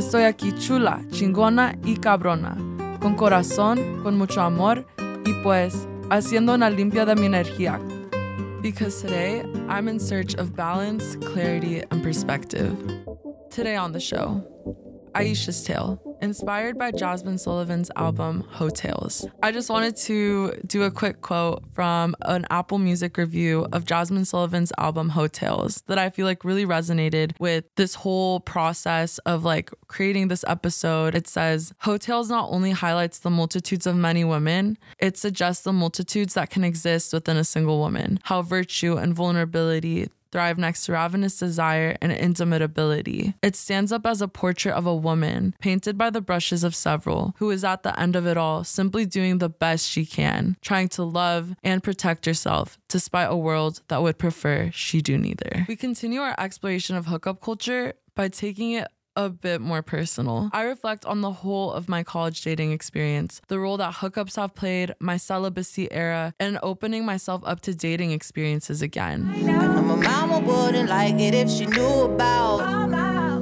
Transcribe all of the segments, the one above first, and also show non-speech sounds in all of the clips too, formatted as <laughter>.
Estoy aquí chula, chingona y cabrona, con corazón, con mucho amor y pues haciendo una limpia de mi energía. Because today I'm in search of balance, clarity, and perspective. Today on the show, Aisha's Tale, inspired by Jazmine Sullivan's album Heaux Tales. I just wanted to do a quick quote from an Apple Music review of Jazmine Sullivan's album Heaux Tales that I feel like really resonated with this whole process of like creating this episode. It says, Heaux Tales not only highlights the multitudes of many women, it suggests the multitudes that can exist within a single woman, how virtue and vulnerability thrive next to ravenous desire and indomitability. It stands up as a portrait of a woman, painted by the brushes of several, who is at the end of it all, simply doing the best she can, trying to love and protect herself, despite a world that would prefer she do neither. We continue our exploration of hookup culture by taking it a bit more personal. I reflect on the whole of my college dating experience, the role that hookups have played, my celibacy era, and opening myself up to dating experiences again. I know my mama wouldn't like it if she knew about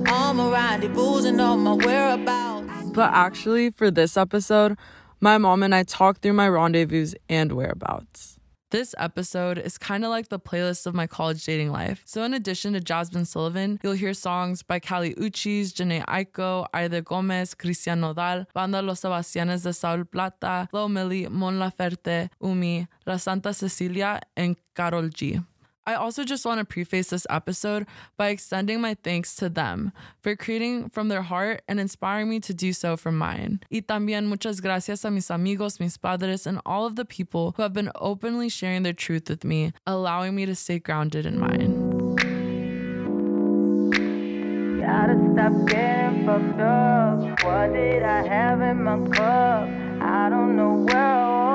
all my rendezvous and all my whereabouts. But actually, for this episode, my mom and I talked through my rendezvous and whereabouts. This episode is kind of like the playlist of my college dating life. So, in addition to Jazmine Sullivan, you'll hear songs by Kali Uchis, Jhené Aiko, Aida Gomez, Christian Nodal, Banda Los Sebastianes de Saul Plata, Flo Milli, Mon Laferte, Umi, La Santa Cecilia, and Karol G. I also just want to preface this episode by extending my thanks to them for creating from their heart and inspiring me to do so from mine. Y también muchas gracias a mis amigos, mis padres, and all of the people who have been openly sharing their truth with me, allowing me to stay grounded in mine. Stop getting fucked up. What did I have in my cup? I don't know where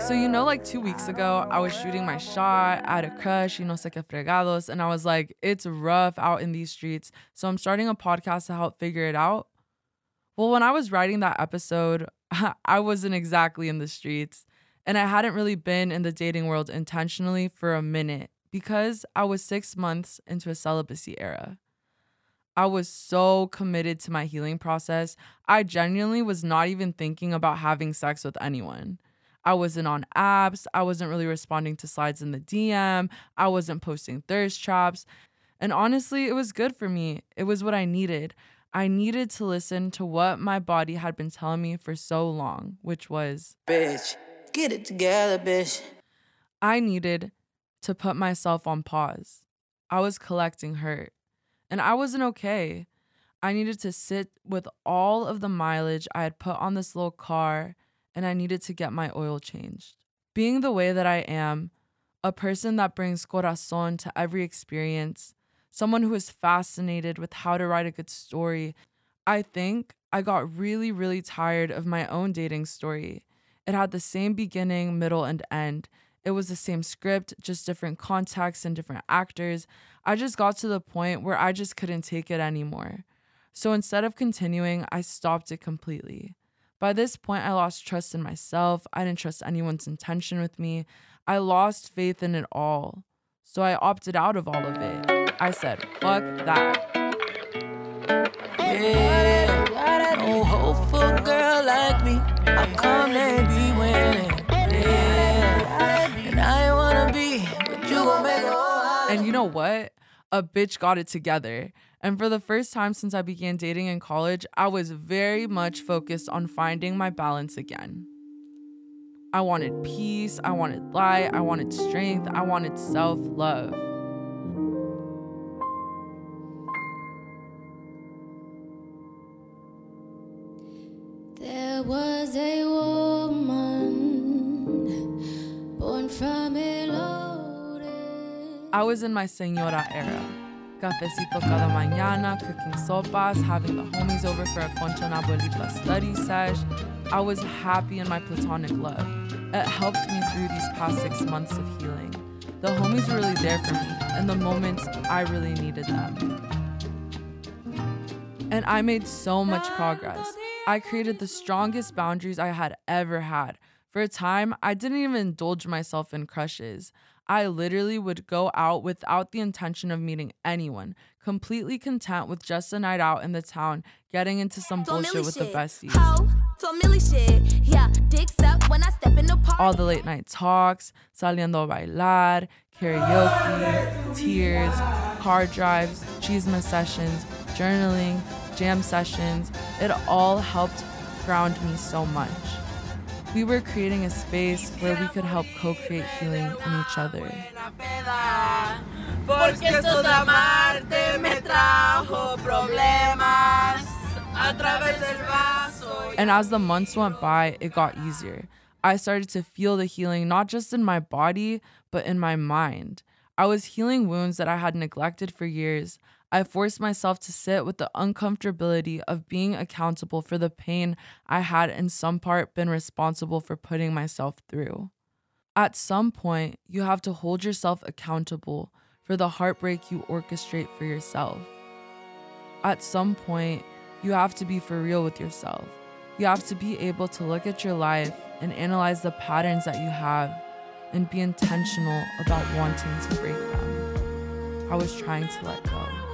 So, you know, like two weeks ago, I was shooting my shot at a crush, you know, sé que fregados, and I was like, it's rough out in these streets. So, I'm starting a podcast to help figure it out. Well, when I was writing that episode, <laughs> I wasn't exactly in the streets, and I hadn't really been in the dating world intentionally for a minute because I was six months into a celibacy era. I was so committed to my healing process. I genuinely was not even thinking about having sex with anyone. I wasn't on apps. I wasn't really responding to slides in the DM. I wasn't posting thirst traps. And honestly, it was good for me. It was what I needed. I needed to listen to what my body had been telling me for so long, which was Bitch, get it together, bitch. I needed to put myself on pause. I was collecting hurt, and I wasn't okay. I needed to sit with all of the mileage I had put on this little car, and I needed to get my oil changed. Being the way that I am, a person that brings corazon to every experience, someone who is fascinated with how to write a good story, I think I got really, really tired of my own dating story. It had the same beginning, middle, and end. It was the same script, just different contexts and different actors. I just got to the point where I just couldn't take it anymore. So instead of continuing, I stopped it completely. By this point, I lost trust in myself. I didn't trust anyone's intention with me. I lost faith in it all. So I opted out of all of it. I said, fuck that. Yeah, no hopeful girl like me. Come be you know uh-huh. what? A bitch got it together. And for the first time since I began dating in college, I was very much focused on finding my balance again. I wanted peace, I wanted light, I wanted strength, I wanted self love. There was a I was in my senora era. Cafecito cada mañana, cooking sopas, having the homies over for a concha and abuelita study sesh. I was happy in my platonic love. It helped me through these past six months of healing. The homies were really there for me in the moments I really needed them. And I made so much progress. I created the strongest boundaries I had ever had. For a time, I didn't even indulge myself in crushes. I literally would go out without the intention of meeting anyone, completely content with just a night out in the town, getting into some bullshit with the besties. Ho, family shit. Yeah, dicks up when I step in the park. All the late night talks, saliendo a bailar, karaoke, tears, car drives, chisme sessions, journaling, jam sessions. It all helped ground me so much. We were creating a space where we could help co create healing in each other. Porque esto de amarte me trajo problemas a través del vaso. And as the months went by, it got easier. I started to feel the healing not just in my body, but in my mind. I was healing wounds that I had neglected for years. I forced myself to sit with the uncomfortability of being accountable for the pain I had in some part been responsible for putting myself through. At some point, you have to hold yourself accountable for the heartbreak you orchestrate for yourself. At some point, you have to be for real with yourself. You have to be able to look at your life and analyze the patterns that you have and be intentional about wanting to break them. I was trying to let go.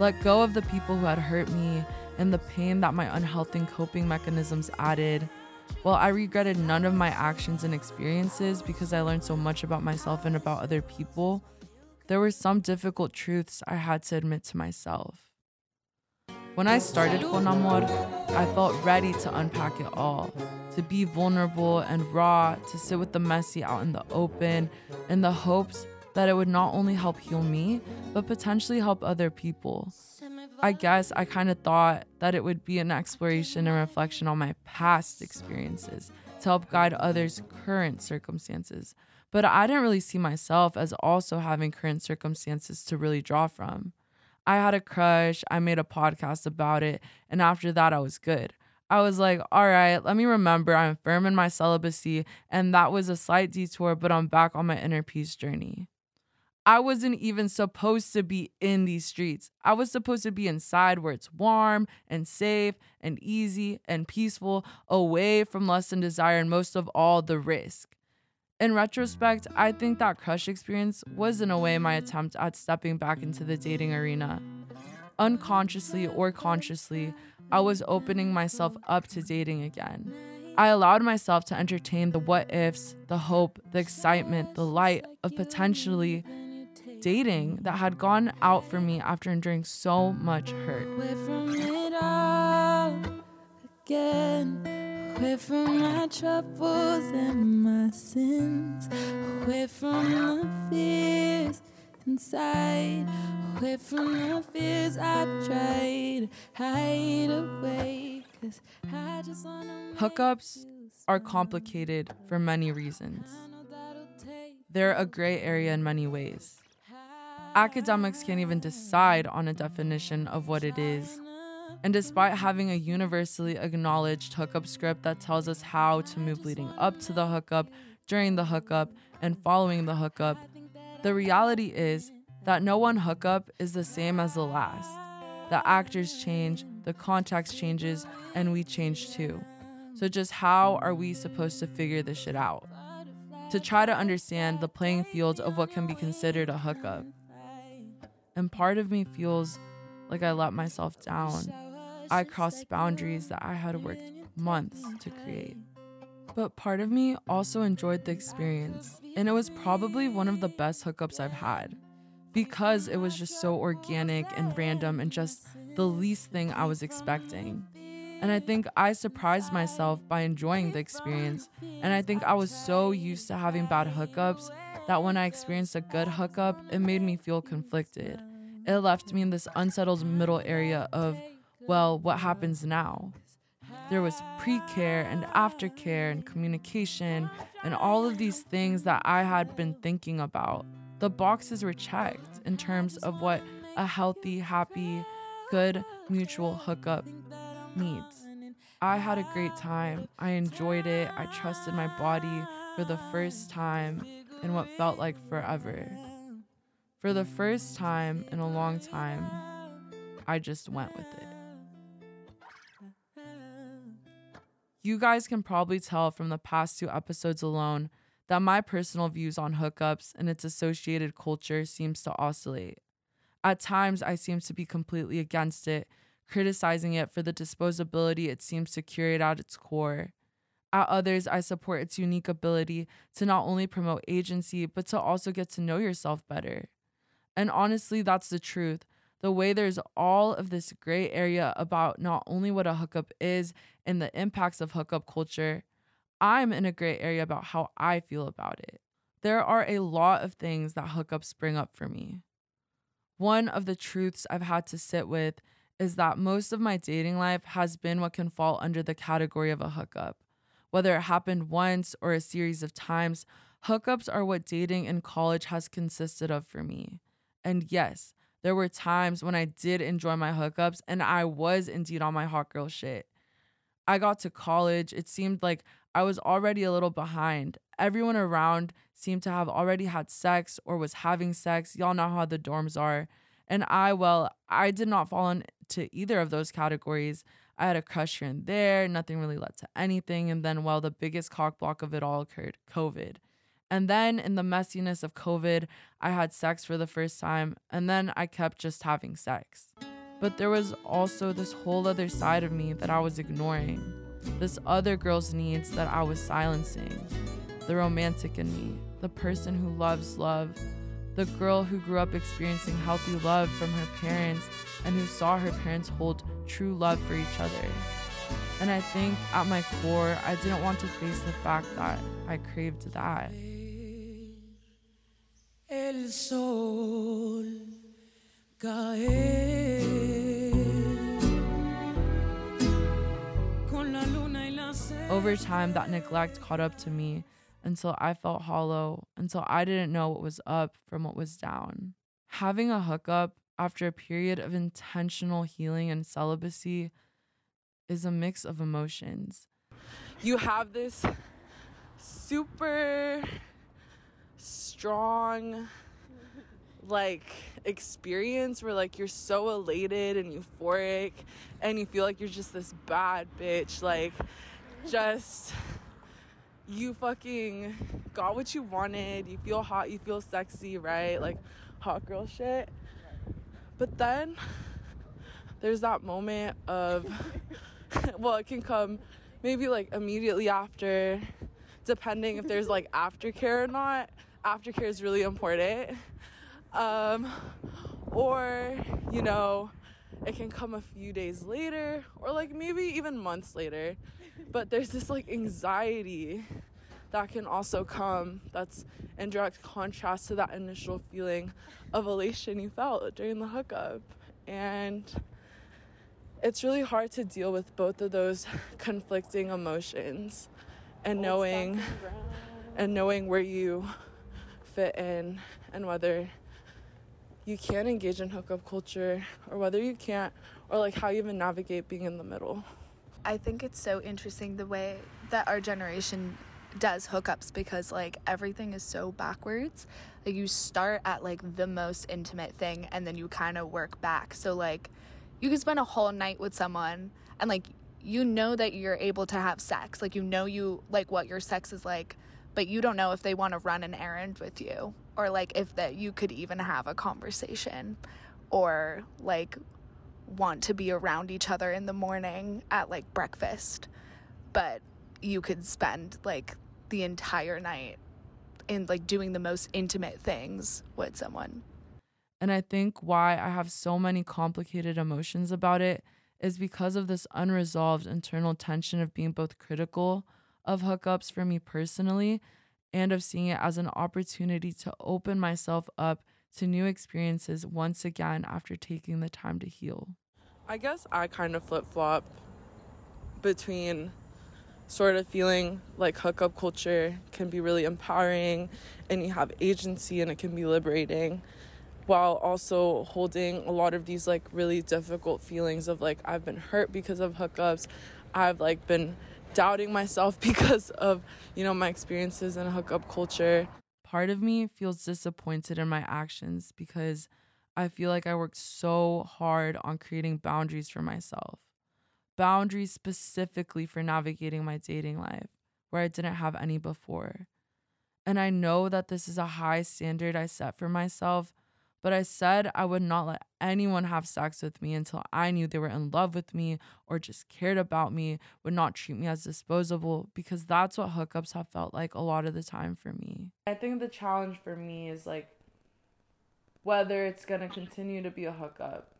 Let go of the people who had hurt me and the pain that my unhealthy coping mechanisms added. While I regretted none of my actions and experiences because I learned so much about myself and about other people, there were some difficult truths I had to admit to myself. When I started Con Amor, I felt ready to unpack it all, to be vulnerable and raw, to sit with the messy out in the open, in the hopes that it would not only help heal me, but potentially help other people. I guess I kind of thought that it would be an exploration and reflection on my past experiences to help guide others' current circumstances. But I didn't really see myself as also having current circumstances to really draw from. I had a crush, I made a podcast about it, and after that, I was good. I was like, all right, let me remember I'm firm in my celibacy, and that was a slight detour, but I'm back on my inner peace journey. I wasn't even supposed to be in these streets. I was supposed to be inside where it's warm and safe and easy and peaceful, away from lust and desire, and most of all, the risk. In retrospect, I think that crush experience was, in a way, my attempt at stepping back into the dating arena. Unconsciously or consciously, I was opening myself up to dating again. I allowed myself to entertain the what ifs, the hope, the excitement, the light of potentially dating that had gone out for me after enduring so much hurt. Away from it all again. Away from my troubles and my sins. Away from the fears inside. Away from the fears I tried hide away. Cause I just wanna Hookups are complicated for many reasons. I know that'll take They're a gray area in many ways. Academics can't even decide on a definition of what it is. And despite having a universally acknowledged hookup script that tells us how to move leading up to the hookup, during the hookup, and following the hookup, the reality is that no one hookup is the same as the last. The actors change, the context changes, and we change too. So, just how are we supposed to figure this shit out? To try to understand the playing field of what can be considered a hookup. And part of me feels like I let myself down. I crossed boundaries that I had worked months to create. But part of me also enjoyed the experience, and it was probably one of the best hookups I've had because it was just so organic and random and just the least thing I was expecting. And I think I surprised myself by enjoying the experience. And I think I was so used to having bad hookups that when I experienced a good hookup, it made me feel conflicted. It left me in this unsettled middle area of, well, what happens now? There was pre care and aftercare and communication and all of these things that I had been thinking about. The boxes were checked in terms of what a healthy, happy, good mutual hookup needs. I had a great time. I enjoyed it. I trusted my body for the first time in what felt like forever. For the first time in a long time, I just went with it. You guys can probably tell from the past two episodes alone that my personal views on hookups and its associated culture seems to oscillate. At times, I seem to be completely against it, criticizing it for the disposability it seems to curate at its core. At others, I support its unique ability to not only promote agency, but to also get to know yourself better. And honestly, that's the truth. The way there's all of this gray area about not only what a hookup is and the impacts of hookup culture, I'm in a gray area about how I feel about it. There are a lot of things that hookups bring up for me. One of the truths I've had to sit with is that most of my dating life has been what can fall under the category of a hookup. Whether it happened once or a series of times, hookups are what dating in college has consisted of for me. And yes, there were times when I did enjoy my hookups and I was indeed on my hot girl shit. I got to college, it seemed like I was already a little behind. Everyone around seemed to have already had sex or was having sex. Y'all know how the dorms are. And I, well, I did not fall into either of those categories. I had a crush here and there, nothing really led to anything. And then, well, the biggest cock block of it all occurred COVID. And then, in the messiness of COVID, I had sex for the first time, and then I kept just having sex. But there was also this whole other side of me that I was ignoring, this other girl's needs that I was silencing, the romantic in me, the person who loves love, the girl who grew up experiencing healthy love from her parents and who saw her parents hold true love for each other. And I think at my core, I didn't want to face the fact that I craved that. El sol Over time, that neglect caught up to me until I felt hollow, until I didn't know what was up from what was down. Having a hookup after a period of intentional healing and celibacy is a mix of emotions. You have this super strong like experience where like you're so elated and euphoric and you feel like you're just this bad bitch like just you fucking got what you wanted you feel hot you feel sexy right? Like hot girl shit. But then there's that moment of <laughs> well it can come maybe like immediately after depending if there's like aftercare or not aftercare is really important. Um, or, you know, it can come a few days later or like maybe even months later. But there's this like anxiety that can also come that's in direct contrast to that initial feeling of elation you felt during the hookup. And it's really hard to deal with both of those conflicting emotions and knowing and knowing where you fit in and whether you can engage in hookup culture or whether you can't or like how you even navigate being in the middle. I think it's so interesting the way that our generation does hookups because like everything is so backwards. Like you start at like the most intimate thing and then you kind of work back. So like you can spend a whole night with someone and like you know that you're able to have sex. Like you know you like what your sex is like but you don't know if they want to run an errand with you or like if that you could even have a conversation or like want to be around each other in the morning at like breakfast but you could spend like the entire night in like doing the most intimate things with someone. And i think why i have so many complicated emotions about it is because of this unresolved internal tension of being both critical of hookups for me personally and of seeing it as an opportunity to open myself up to new experiences once again after taking the time to heal. I guess I kind of flip flop between sort of feeling like hookup culture can be really empowering and you have agency and it can be liberating while also holding a lot of these like really difficult feelings of like I've been hurt because of hookups. I've like been doubting myself <laughs> because of, you know, my experiences in hookup culture. Part of me feels disappointed in my actions because I feel like I worked so hard on creating boundaries for myself. boundaries specifically for navigating my dating life where I didn't have any before. And I know that this is a high standard I set for myself, but I said I would not let anyone have sex with me until I knew they were in love with me or just cared about me, would not treat me as disposable, because that's what hookups have felt like a lot of the time for me. I think the challenge for me is like whether it's gonna continue to be a hookup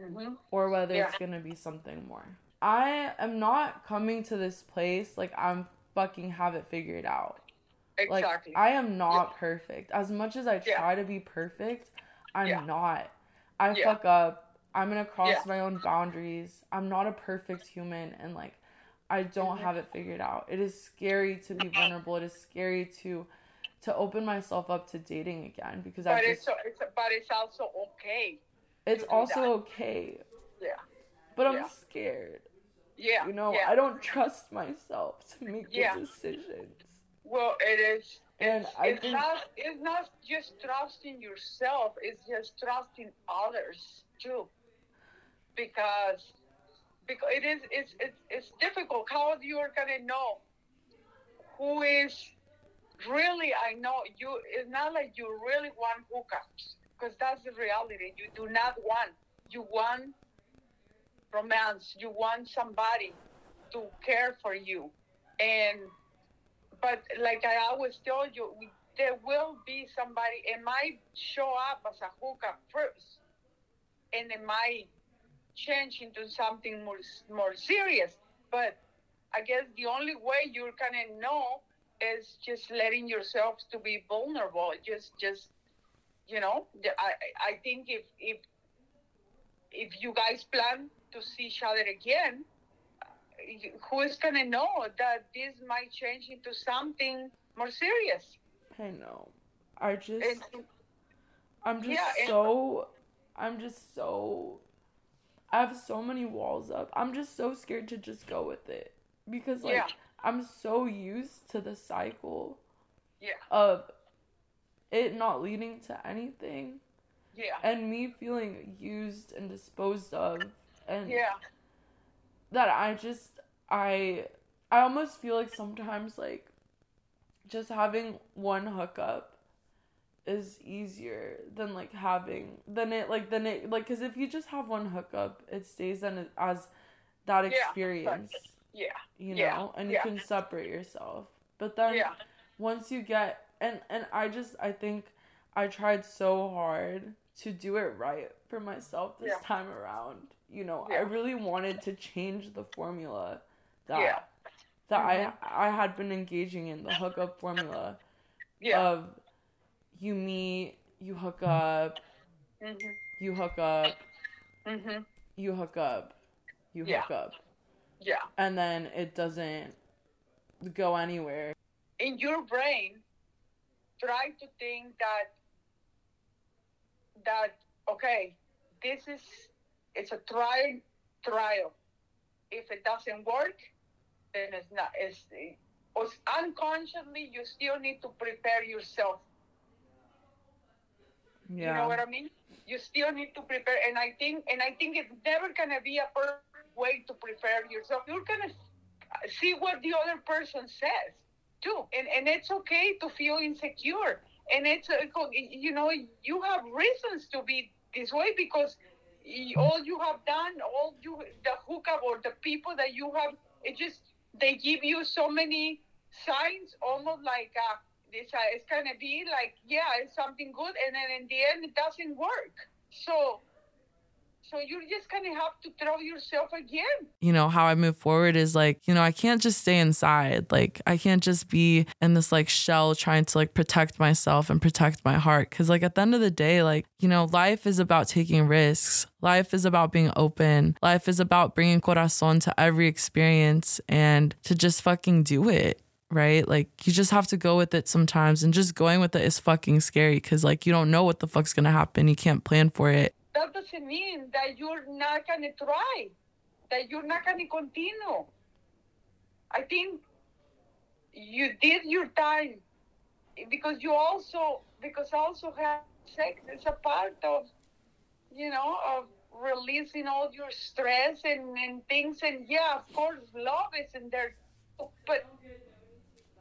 hmm or whether Yeah. it's gonna be something more. I am not coming to this place like I'm fucking have it figured out. Like I am not perfect. As much as I Yeah. try to be perfect, I'm Yeah. not. I Yeah. fuck up. I'm gonna cross Yeah. my own boundaries. I'm not a perfect human and like I don't Mhm. have it figured out. It is scary to be vulnerable. It is scary to to open myself up to dating again because I but just it's, it's but it's also okay. it's also that. okay. Yeah. But I'm Yeah. scared. Yeah. You know, yeah. I don't trust myself to make Yeah. good decisions. Well, it is. And It's, I it's think- not. It's not just trusting yourself. It's just trusting others too, because because it is. It's it's, it's difficult. How you're gonna know who is really? I know you. It's not like you really want hookups, because that's the reality. You do not want. You want romance. You want somebody to care for you, and but like I always tell you, there will be somebody. It might show up as a hookup first, and it might change into something more more serious. But I guess the only way you're gonna know is just letting yourself to be vulnerable. Just just you know, I I think if if if you guys plan to see each other again, you- who is gonna know that this might change into something more serious? I know. I just And I'm just Yeah, and- so I'm just so I have so many walls up. I'm just so scared to just go with it because like Yeah. I'm so used to the cycle yeah, of it not leading to anything yeah, and me feeling used and disposed of and yeah, that I just I I almost feel like sometimes like just having one hookup is easier than like having than it like than it like because if you just have one hookup it stays then as that Yeah, experience. Yeah, you yeah, know? And you yeah. can separate yourself. But then yeah, once you get and and I just I think I tried so hard to do it right for myself this Yeah. time around. You know, I really wanted to change the formula that Yeah. that I I had been engaging in the hookup formula yeah. of you meet, you hook up, mhm, you hook up, mhm, you hook up, you Yeah. hook up, yeah. and then it doesn't go anywhere. In your brain, try to think that that okay, this is it's a trial trial. If it doesn't work, then it's not. It's, it's unconsciously you still need to prepare yourself Yeah. You know what I mean? You still need to prepare, and I think, and I think it's never gonna be a perfect way to prepare yourself. You're gonna see what the other person says too, and and it's okay to feel insecure, and it's uh, you know you have reasons to be this way because all you have done, all you the hookup or the people that you have, it just they give you so many signs, almost like. Uh, this uh, it's gonna be like yeah it's something good and then in the end it doesn't work so so you're just gonna have to throw yourself again you know, how I move forward is like, you know, I can't just stay inside. Like, I can't just be in this like shell trying to like protect myself and protect my heart. Cause like at the end of the day, like, you know, life is about taking risks. Life is about being open. Life is about bringing corazon to every experience and to just fucking do it. Right? Like, you just have to go with it sometimes. And just going with it is fucking scary. Cause like, you don't know what the fuck's gonna happen. You can't plan for it. That doesn't mean that you're not gonna try that you're not gonna continue i think you did your time because you also because also have sex it's a part of you know of releasing all your stress and, and things. And yeah, of course, love is in there, but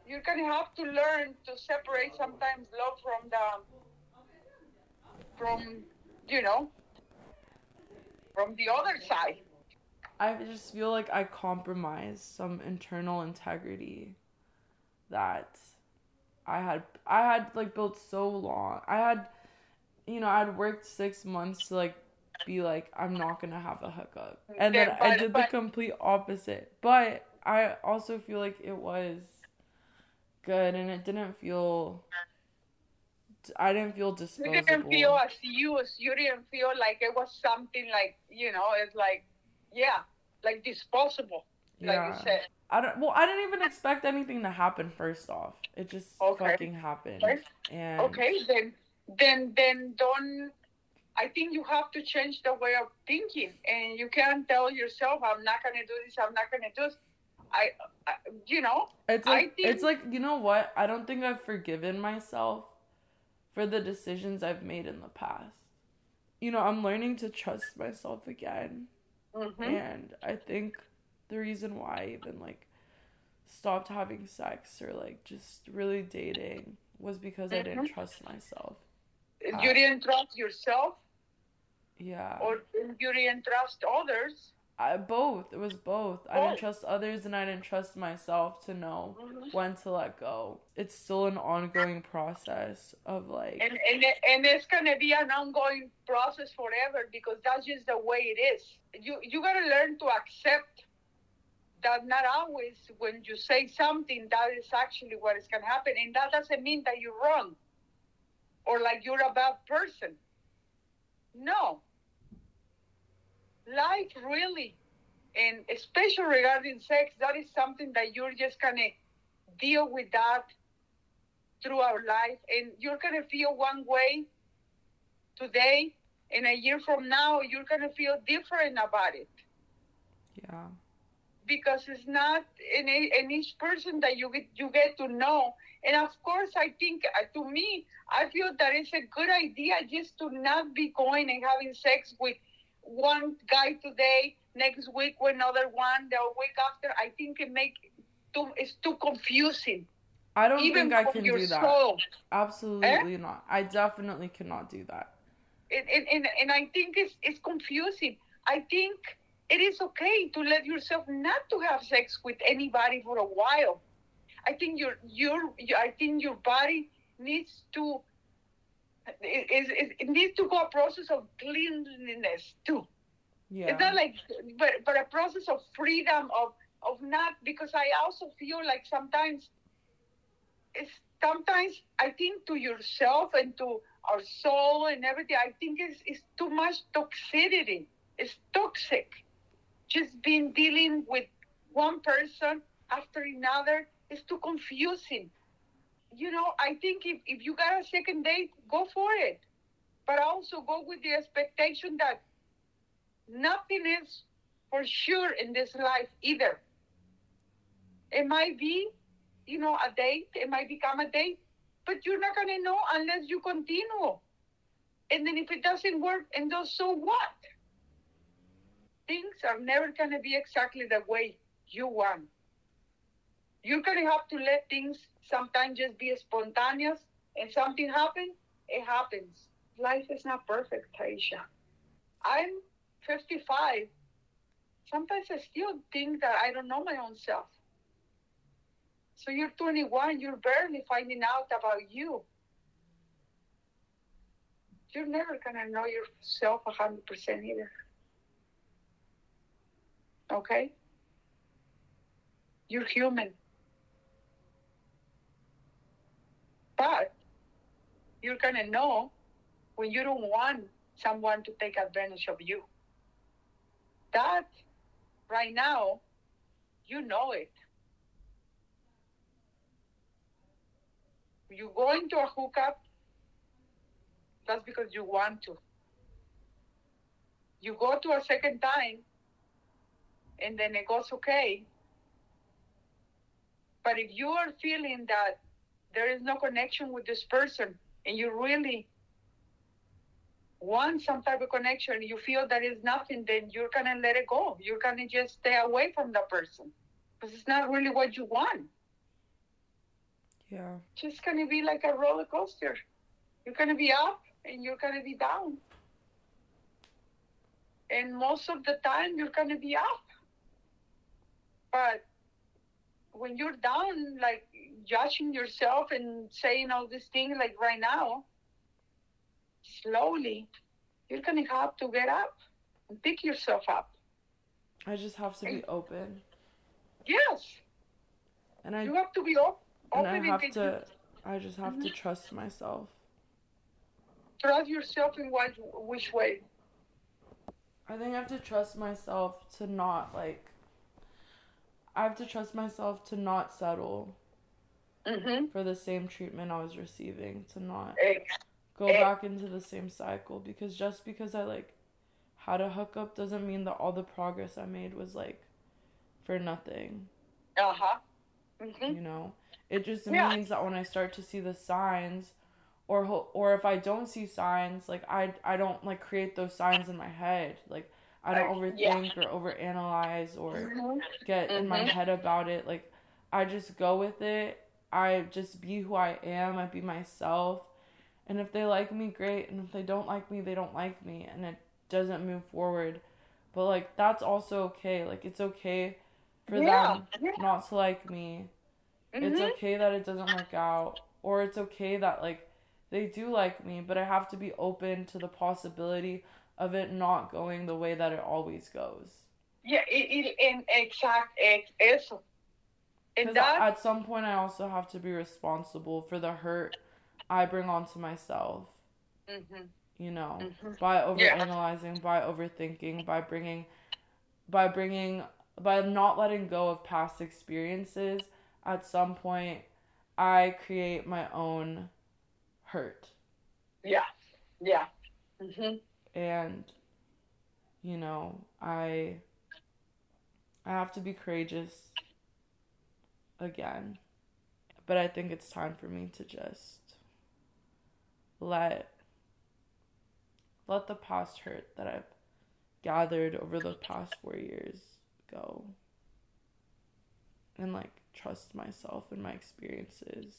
you're gonna have to learn to separate sometimes love from the from you know from the other side. I just feel like I compromised some internal integrity that I had I had like built so long. I had you know, I'd worked 6 months to like be like I'm not to have a hookup. And then Yeah, I but- did the complete opposite. But I also feel like it was good and it didn't feel I didn't feel disposable. You didn't feel as used. You didn't feel like it was something like you know. It's like yeah, like disposable, like Yeah. you said. I don't. Well, I didn't even expect anything to happen. First off, it just Okay. fucking happened. Okay. And Okay, then then then don't. I think you have to change the way of thinking, and you can't tell yourself, "I'm not gonna do this. I'm not gonna do this." I, I you know, it's I like think- it's like you know what? I don't think I've forgiven myself for the decisions I've made in the past. You know, I'm learning to trust myself again, mhm. and I think the reason why I even like stopped having sex or like just really dating was because I didn't Mhm. trust myself. you didn't trust yourself, Yeah. or you didn't trust others. I both. It was both. I didn't trust others and I didn't trust myself to know Mhm. when to let go. It's still an ongoing process of like and and and it's gonna be an ongoing process forever because that's just the way it is. You you gotta learn to accept that not always when you say something that is actually what is gonna happen, and that doesn't mean that you're wrong or like you're a bad person. No. Life really, and especially regarding sex, that is something that you're just gonna deal with that through our life. And you're gonna feel one way today and a year from now you're gonna feel different about it. Yeah. because it's not in, a, in each person that you get you get to know. And of course i think uh, to me i feel that it's a good idea just to not be going and having sex with one guy today next week with another one the week after i think it make too it's too confusing I don't even think I can do that. soul Absolutely eh? not. I definitely cannot do that. and, and, and, and I think it's, it's confusing. I think it is okay to let yourself not to have sex with anybody for a while. I think your your I think your body needs to it, it, it needs to go a process of cleanliness too. Yeah. It's not like but but a process of freedom of of not because I also feel like sometimes it's sometimes I think to yourself and to our soul and everything, I think it's, it's too much toxicity. It's toxic. Just being dealing with one person after another is too confusing. You know, I think if, if you got a second date, go for it. But also go with the expectation that nothing is for sure in this life either. It might be, you know, a date, it might become a date, but you're not going to know unless you continue. And then if it doesn't work, and those, so what? Things are never going to be exactly the way you want. You're going to have to let things sometimes just be spontaneous, and something happen, it happens. Life is not perfect, Taisha. I'm 55. Sometimes I still think that I don't know my own self. So you're 21, you're barely finding out about you. You're never going to know yourself 100% either. Okay? You're human. But you're going to know when you don't want someone to take advantage of you. That, right now, you know it. You go into a hookup, that's because you want to. You go to a second time, and then it goes okay. But if you are feeling that there is no connection with this person, and you really want some type of connection, you feel that is nothing, then you're gonna let it go. You're gonna just stay away from that person because it's not really what you want. Yeah. Just gonna be like a roller coaster. You're gonna be up and you're gonna be down. And most of the time, you're gonna be up. But when you're down, like judging yourself and saying all these things, like right now, slowly, you're gonna have to get up and pick yourself up. I just have to be open. Yes, And I you have to be op- and open I have get- to I just have to mm-hmm. trust myself. trust yourself in what, which way. I think I have to trust myself to not like I have to trust myself to not settle Mm-hmm. for the same treatment I was receiving, to not go back into the same cycle because just because I like had a hookup doesn't mean that all the progress I made was like for nothing, uh-huh. Mm-hmm. you know. It just Yeah. means that when I start to see the signs or or if I don't see signs, like I I don't like create those signs in my head. Like I don't Uh, yeah. overthink or overanalyze or Mhm. get in my Mhm. head about it. Like I just go with it. I just be who I am. I be myself. And if they like me, great. And if they don't like me, they don't like me. And it doesn't move forward. But like that's also okay. Like it's okay for Yeah, them not to like me. It's Mhm. okay that it doesn't work out. Or it's okay that like they do like me, but I have to be open to the possibility of it not going the way that it always goes. Yeah, it, it, exact, ex, eso. Because that, at some point, I also have to be responsible for the hurt I bring onto myself. Mhm. You know, Mhm. by Yeah. overanalyzing, by overthinking, by bringing, by bringing, by not letting go of past experiences. At some point, I create my own hurt, yeah, yeah. hmm and you know, I, I have to be courageous. Again, but I think it's time for me to just let let the past hurt that I've gathered over the past 4 years go and like trust myself and my experiences.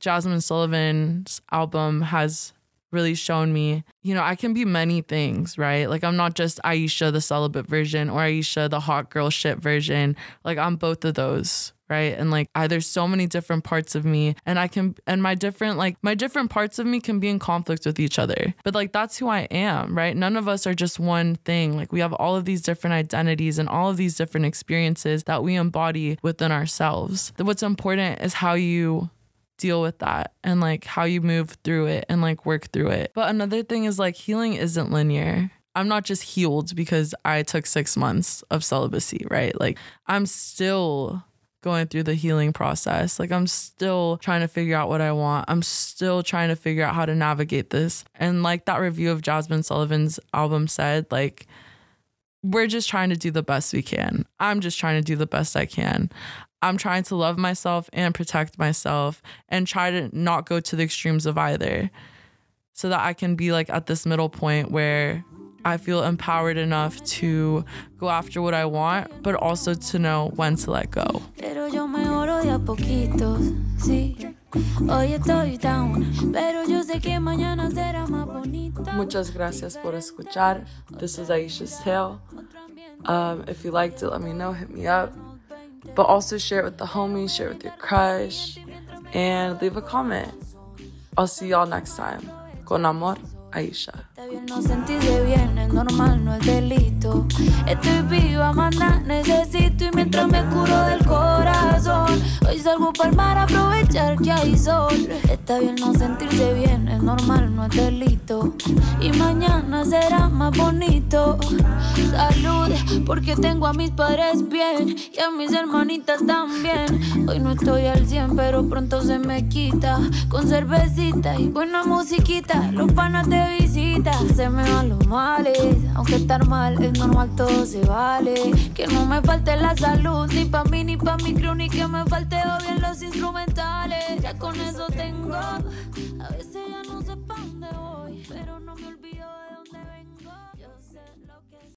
Jazmine Sullivan's album has really shown me, you know, I can be many things, right? Like I'm not just Aisha the celibate version or Aisha the hot girl shit version. Like I'm both of those, right? And like I there's so many different parts of me and I can and my different like my different parts of me can be in conflict with each other. But like that's who I am, right? None of us are just one thing. Like we have all of these different identities and all of these different experiences that we embody within ourselves. What's important is how you deal with that and like how you move through it and like work through it. But another thing is like healing isn't linear. I'm not just healed because I took six months of celibacy, right? Like I'm still going through the healing process. Like I'm still trying to figure out what I want. I'm still trying to figure out how to navigate this. And like that review of Jazmine Sullivan's album said, like, we're just trying to do the best we can. I'm just trying to do the best I can. I'm trying to love myself and protect myself and try to not go to the extremes of either so that I can be like at this middle point where I feel empowered enough to go after what I want, but also to know when to let go. Pero yo mejoro de a poquitos, sí. Hoy estoy down, pero yo sé que mañana será más bonito. Muchas gracias por escuchar. This is Aisha's Tale. Um, if you liked it, let me know. Hit me up. But also share it with the homies, share it with your crush, and leave a comment. I'll see y'all next time. Con amor, Aisha. Está bien no sentirse bien, es normal, no es delito. Estoy viva, manda, necesito y mientras me curo del corazón. Hoy salgo para mar a aprovechar que hay sol. Está bien no sentirse bien, es normal, no es delito. Y mañana será más bonito. Salud, porque tengo a mis padres bien y a mis hermanitas también. Hoy no estoy al 100, pero pronto se me quita. Con cervecita y buena musiquita, los panas de visita. Se me van los males, aunque estar mal es normal, todo se vale. Que no me falte la salud, ni pa' mí, ni pa' mi crew, ni que me falte o bien los instrumentales. Ya con eso tengo, a veces ya no sé pa' pero no me olvido